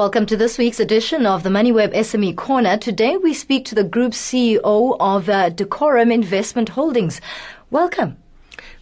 Welcome to this week's edition of the MoneyWeb SME Corner. Today we speak to the group CEO of uh, Decorum Investment Holdings. Welcome.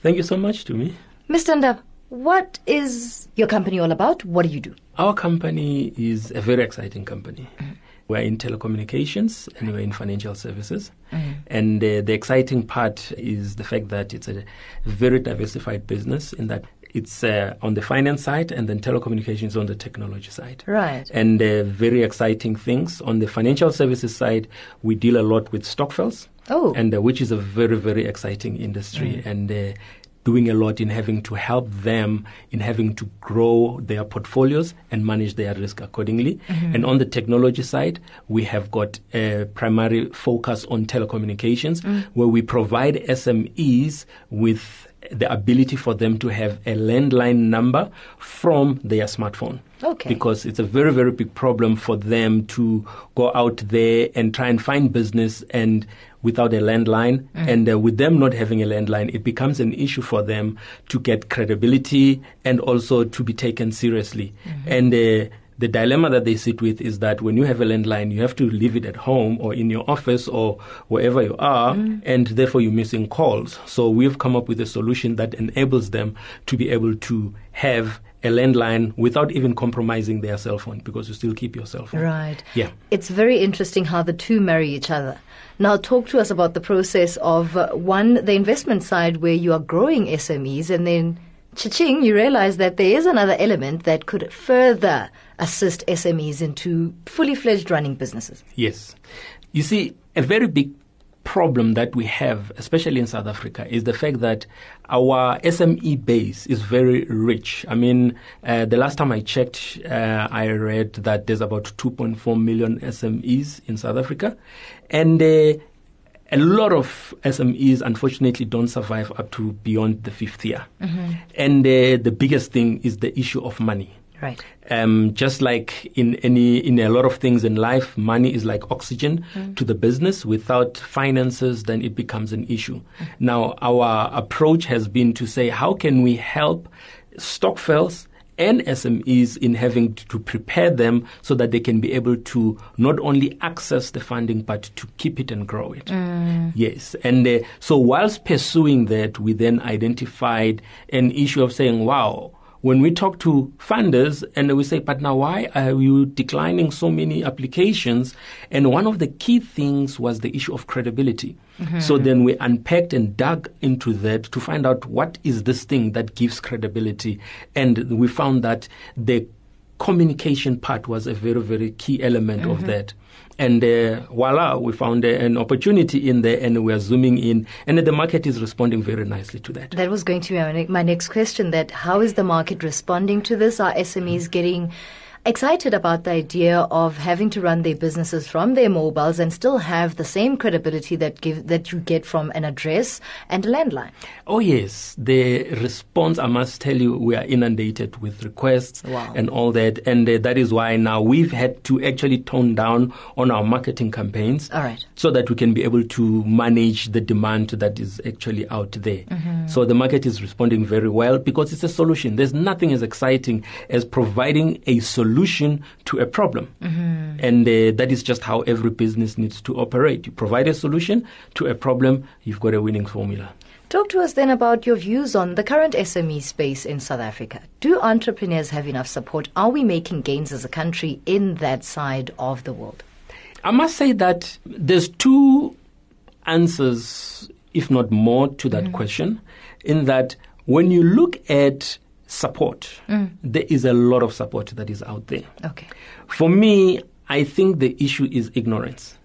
Thank you so much to me. Mr. Ndaba, what is your company all about? What do you do? Our company is a very exciting company. Mm-hmm. We're in telecommunications and we're in financial services. Mm-hmm. And uh, the exciting part is the fact that it's a very diversified business in that it's uh, on the finance side and then telecommunications on the technology side. Right. And uh, very exciting things. On the financial services side, we deal a lot with stokvels. Oh. And uh, which is a very, very exciting industry. Mm. And uh, doing a lot in having to help them in having to grow their portfolios and manage their risk accordingly. Mm-hmm. And on the technology side, we have got a primary focus on telecommunications mm. where we provide SMEs with the ability for them to have a landline number from their smartphone. Okay. Because it's a very, very big problem for them to go out there and try and find business and without a landline. Mm. And uh, with them not having a landline, it becomes an issue for them to get credibility and also to be taken seriously. Mm-hmm. And uh, the dilemma that they sit with is that when you have a landline, you have to leave it at home or in your office or wherever you are, mm. and therefore you're missing calls. So we've come up with a solution that enables them to be able to have a landline without even compromising their cell phone because you still keep your cell phone. Right. Yeah. It's very interesting how the two marry each other. Now, talk to us about the process of uh, one, the investment side where you are growing SMEs, and then cha-ching, you realize that there is another element that could further assist SMEs into fully fledged running businesses? Yes. You see, a very big problem that we have, especially in South Africa, is the fact that our SME base is very rich. I mean, uh, the last time I checked, uh, I read that there's about 2.4 million SMEs in South Africa. And uh, a lot of SMEs unfortunately don't survive up to beyond the fifth year. Mm-hmm. And uh, the biggest thing is the issue of money. Right. Um, just like in any in a lot of things in life, money is like oxygen mm. to the business. Without finances, then it becomes an issue. Mm. Now, our approach has been to say, how can we help stokvels and SMEs in having to prepare them so that they can be able to not only access the funding but to keep it and grow it. Mm. Yes, and uh, so whilst pursuing that, we then identified an issue of saying, "Wow." When we talk to funders and we say, but now why are you declining so many applications? And one of the key things was the issue of credibility. Mm-hmm. So then we unpacked and dug into that to find out what is this thing that gives credibility. And we found that the communication part was a very, very key element mm-hmm. of that. And uh, voila, we found uh, an opportunity in there and we're zooming in. And the market is responding very nicely to that. That was going to be my next question that how is the market responding to this? Are SMEs mm-hmm. getting excited about the idea of having to run their businesses from their mobiles and still have the same credibility that give that you get from an address and a landline. Oh yes, the response I must tell you we are inundated with requests wow. and all that and uh, that is why now we've had to actually tone down on our marketing campaigns all right. so that we can be able to manage the demand that is actually out there. Mm-hmm. So the market is responding very well because it's a solution. There's nothing as exciting as providing a solution solution to a problem. Mm-hmm. And uh, that is just how every business needs to operate. You provide a solution to a problem, you've got a winning formula. Talk to us then about your views on the current SME space in South Africa. Do entrepreneurs have enough support? Are we making gains as a country in that side of the world? I must say that there's two answers, if not more, to that mm-hmm. question. In that, when you look at support. Mm. There is a lot of support that is out there. Okay. For me, I think the issue is ignorance.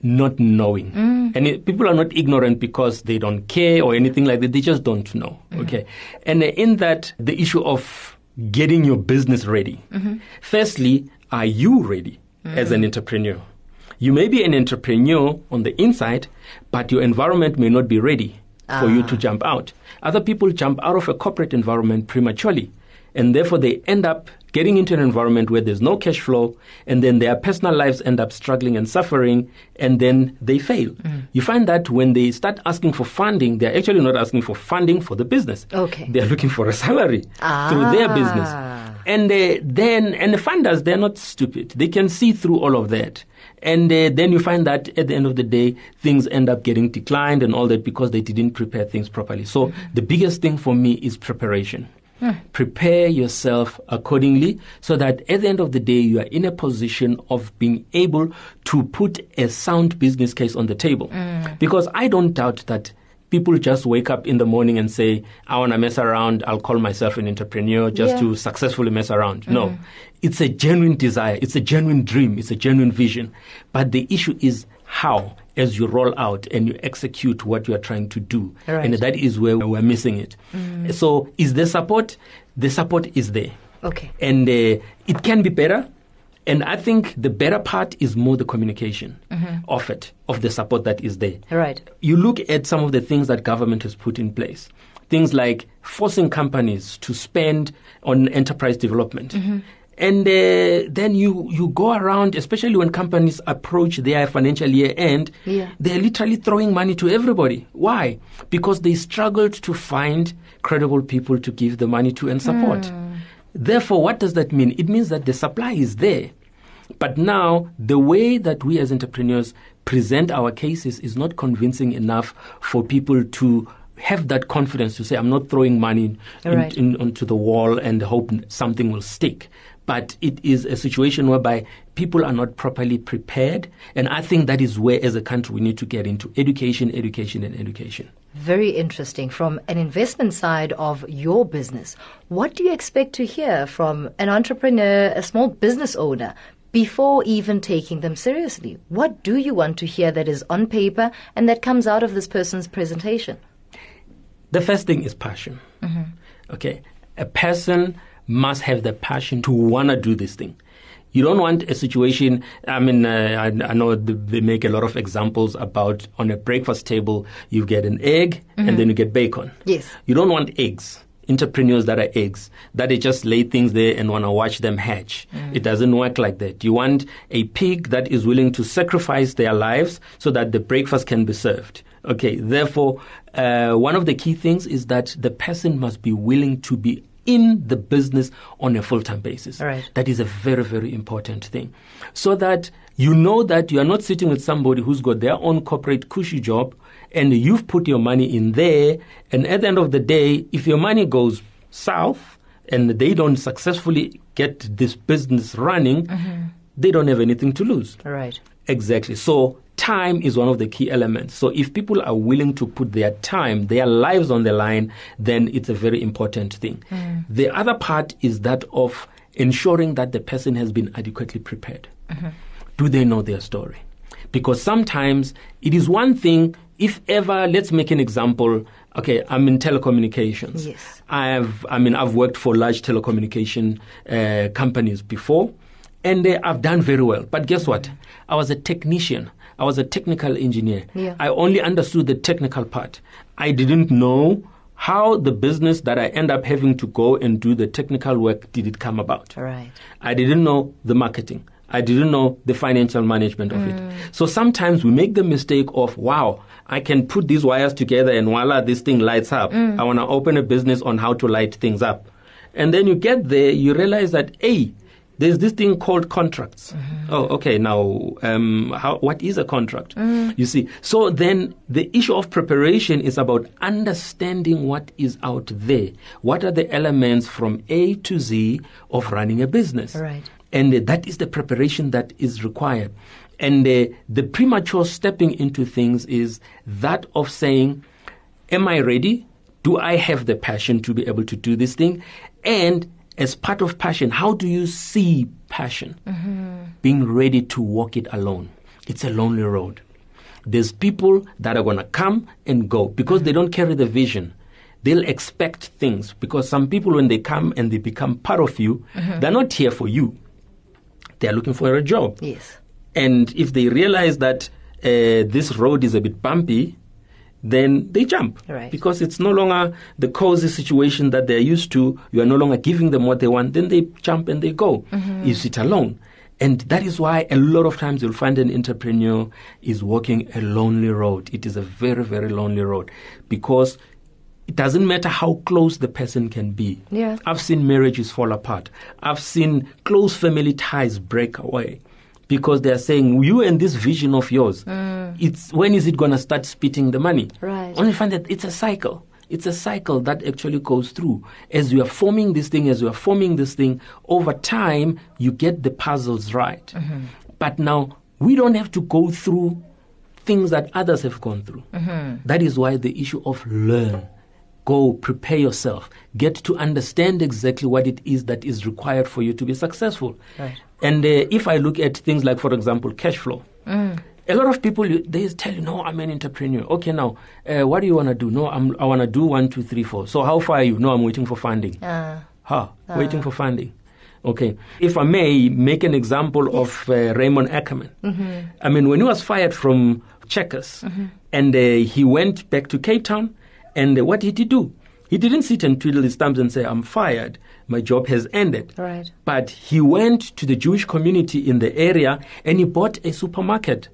Not knowing. Mm. And it, people are not ignorant because they don't care or anything like that. They just don't know. Mm. Okay. And in that, the issue of getting your business ready. Mm-hmm. Firstly, are you ready as an mm. entrepreneur? You may be an entrepreneur on the inside, but your environment may not be ready ah. for you to ah. jump out. Other people jump out of a corporate environment prematurely, and therefore they end up getting into an environment where there's no cash flow, and then their personal lives end up struggling and suffering, and then they fail. Mm. You find that when they start asking for funding, they're actually not asking for funding for the business. Okay. They're looking for a salary ah. through their business. And uh, then, and the funders, they're not stupid. They can see through all of that. And uh, then you find that at the end of the day, things end up getting declined and all that because they didn't prepare things properly. So mm-hmm. the biggest thing for me is preparation. Hmm. Prepare yourself accordingly so that at the end of the day, you are in a position of being able to put a sound business case on the table. Mm. Because I don't doubt that people just wake up in the morning and say, I want to mess around. I'll call myself an entrepreneur just yeah. to successfully mess around. Mm. No, it's a genuine desire. It's a genuine dream. It's a genuine vision. But the issue is how as you roll out and you execute what you are trying to do. Right. And that is where we're missing it. Mm. So, is there support? The support is there. Okay. And uh, it can be better. And I think the better part is more the communication mm-hmm. of it, of the support that is there. Right. You look at some of the things that government has put in place. Things like forcing companies to spend on enterprise development. Mm-hmm. And uh, then you, you go around, especially when companies approach their financial year end, yeah. they're literally throwing money to everybody. Why? Because they struggled to find credible people to give the money to and support. Mm. Therefore, what does that mean? It means that the supply is there. But now, the way that we as entrepreneurs present our cases is not convincing enough for people to have that confidence to say, I'm not throwing money in, right. in, onto the wall and hope something will stick but it is a situation whereby people are not properly prepared. And I think that is where, as a country, we need to get into education, education, and education. Very interesting. From an investment side of your business, what do you expect to hear from an entrepreneur, a small business owner, before even taking them seriously? What do you want to hear that is on paper and that comes out of this person's presentation? The first thing is passion. Mm-hmm. Okay. A person must have the passion to want to do this thing. You don't want a situation. I mean, uh, I, I, know they make a lot of examples about on a breakfast table, you get an egg mm-hmm. and then you get bacon. Yes. You don't want eggs. Entrepreneurs that are eggs, that they just lay things there and want to watch them hatch. Mm. It doesn't work like that. You want a pig that is willing to sacrifice their lives so that the breakfast can be served. Okay, therefore, uh, one of the key things is that the person must be willing to be in the business on a full time basis. Right. That is a very, very important thing. So that you know that you are not sitting with somebody who's got their own corporate cushy job and you've put your money in there. And at the end of the day, if your money goes south and they don't successfully get this business running, mm-hmm. they don't have anything to lose. Right. Exactly. So time is one of the key elements. So if people are willing to put their time, their lives on the line, then it's a very important thing. Mm. The other part is that of ensuring that the person has been adequately prepared. Mm-hmm. Do they know their story? Because sometimes it is one thing, if ever, let's make an example. Okay, I'm in telecommunications. Yes. I have, I mean, I've worked for large telecommunication uh, companies before, and uh, I've done very well. But guess what? I was a technician. I was a technical engineer. Yeah. I only understood the technical part. I didn't know how the business that I end up having to go and do the technical work did it come about. Right. I didn't know the marketing. I didn't know the financial management of mm. it. So sometimes we make the mistake of, wow, I can put these wires together and voila, this thing lights up. Mm. I want to open a business on how to light things up. And then you get there, you realize that, hey, there's this thing called contracts. Mm-hmm. Oh, okay. Now, um, how, what is a contract? Mm. You see, so then the issue of preparation is about understanding what is out there. What are the elements from A to Z of running a business? Right. And that is the preparation that is required. And uh, the premature stepping into things is that of saying, Am I ready? Do I have the passion to be able to do this thing? And as part of passion, how do you see passion? Mm-hmm. Being ready to walk it alone. It's a lonely road. There's people that are going to come and go because they don't carry the vision. They'll expect things because some people, when they come and they become part of you, mm-hmm. they're not here for you. They're looking for a job. Yes. And if they realize that uh, this road is a bit bumpy, then they jump right. because it's no longer the cozy situation that they're used to. You are no longer giving them what they want. Then they jump and they go. Mm-hmm. You sit alone. And that is why a lot of times you'll find an entrepreneur is walking a lonely road. It is a very, very lonely road because it doesn't matter how close the person can be. Yeah. I've seen marriages fall apart. I've seen close family ties break away because they're saying you and this vision of yours. Mm. It's when is it going to start spitting the money? Right. Only find that it's a cycle. It's a cycle that actually goes through. As you are forming this thing, as you are forming this thing, over time you get the puzzles right. Mm-hmm. But now we don't have to go through things that others have gone through. Mm-hmm. That is why the issue of learn. Go, prepare yourself, get to understand exactly what it is that is required for you to be successful. Right. And uh, if I look at things like, for example, cash flow, a lot of people they tell you, "No, I'm an entrepreneur." Okay, now uh, what do you want to do? No, I'm, I want to do one, two, three, four. So how far are you? No, I'm waiting for funding. Ah. Ha, waiting for funding. Okay. If I may make an example of uh, Raymond Ackerman. I mean, when he was fired from Checkers and uh, he went back to Cape Town, and what did he do? He didn't sit and twiddle his thumbs and say, I'm fired. My job has ended. Right. But he went to the Jewish community in the area and he bought a supermarket.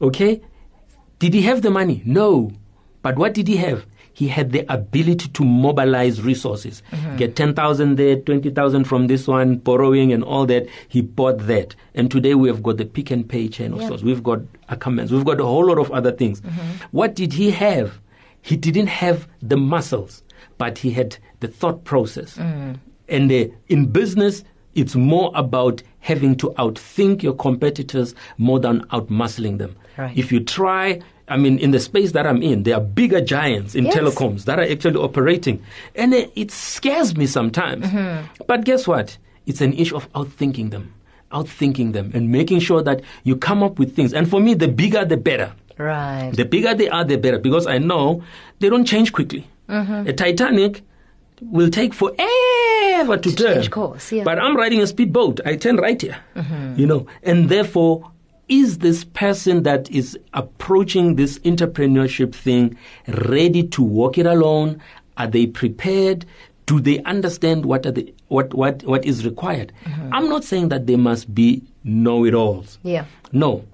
Okay? Did he have the money? No. But what did he have? He had the ability to mobilize resources. Mm-hmm. Get 10,000 there, 20,000 from this one, borrowing and all that. He bought that. And today we have got the Pick n Pay chain of stores. We've got Ackermans. We've got a whole lot of other things. Mm-hmm. What did he have? He didn't have the muscles, but he had the thought process. And uh, in business, it's more about having to outthink your competitors more than outmuscling them. Right. If you try, I mean, in the space that I'm in, there are bigger giants in Yes. telecoms that are actually operating. And uh, it scares me sometimes. But guess what? It's an issue of outthinking them, outthinking them, and making sure that you come up with things. And for me, the bigger, the better. Right. The bigger they are, the better, because I know they don't change quickly. Mm-hmm. A Titanic will take forever to, To turn. change course, yeah. But I'm riding a speedboat. I turn right here. Mm-hmm. You know, and therefore, is this person that is approaching this entrepreneurship thing ready to walk it alone? Are they prepared? Do they understand what are the what what what is required? Mm-hmm. I'm not saying that they must be know-it-alls. yeah. No.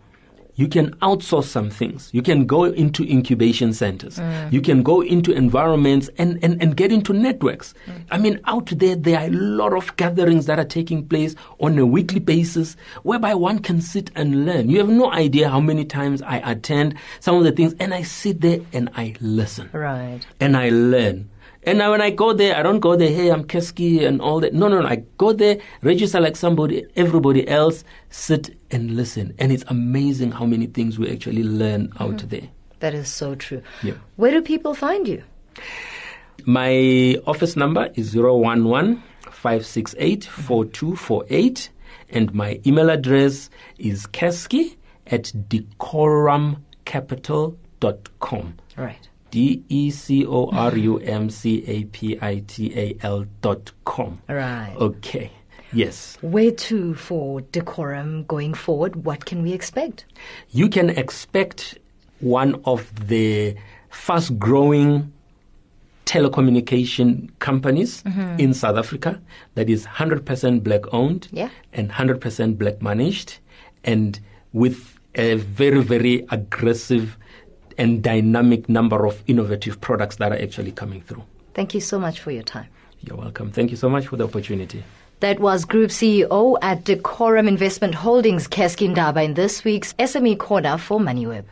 You can outsource some things. You can go into incubation centers. Mm. You can go into environments and, and, and get into networks. Mm. I mean, out there, there are a lot of gatherings that are taking place on a weekly basis whereby one can sit and learn. You have no idea how many times I attend some of the things and I sit there and I listen Right. and I learn. And now when I go there, I don't go there, hey, I'm Caskey and all that. No, no, no. I go there, register like somebody, everybody else, sit and listen. And it's amazing how many things we actually learn out mm-hmm. there. That is so true. Yeah. Where do people find you? My office number is 011 568 4248. And my email address is keski at decorumcapital.com. Right. D E C O R U M C A P I T A L dot com. Right. Okay. Yes. Where to for decorum going forward? What can we expect? You can expect one of the fast growing telecommunication companies mm-hmm. in South Africa that is 100% black owned Yeah. and 100% black managed and with a very, very aggressive and dynamic number of innovative products that are actually coming through. Thank you so much for your time. You're welcome. Thank you so much for the opportunity. That was Group CEO at Decorum Investment Holdings, Caskey Ndaba, in this week's SME Corner for MoneyWeb.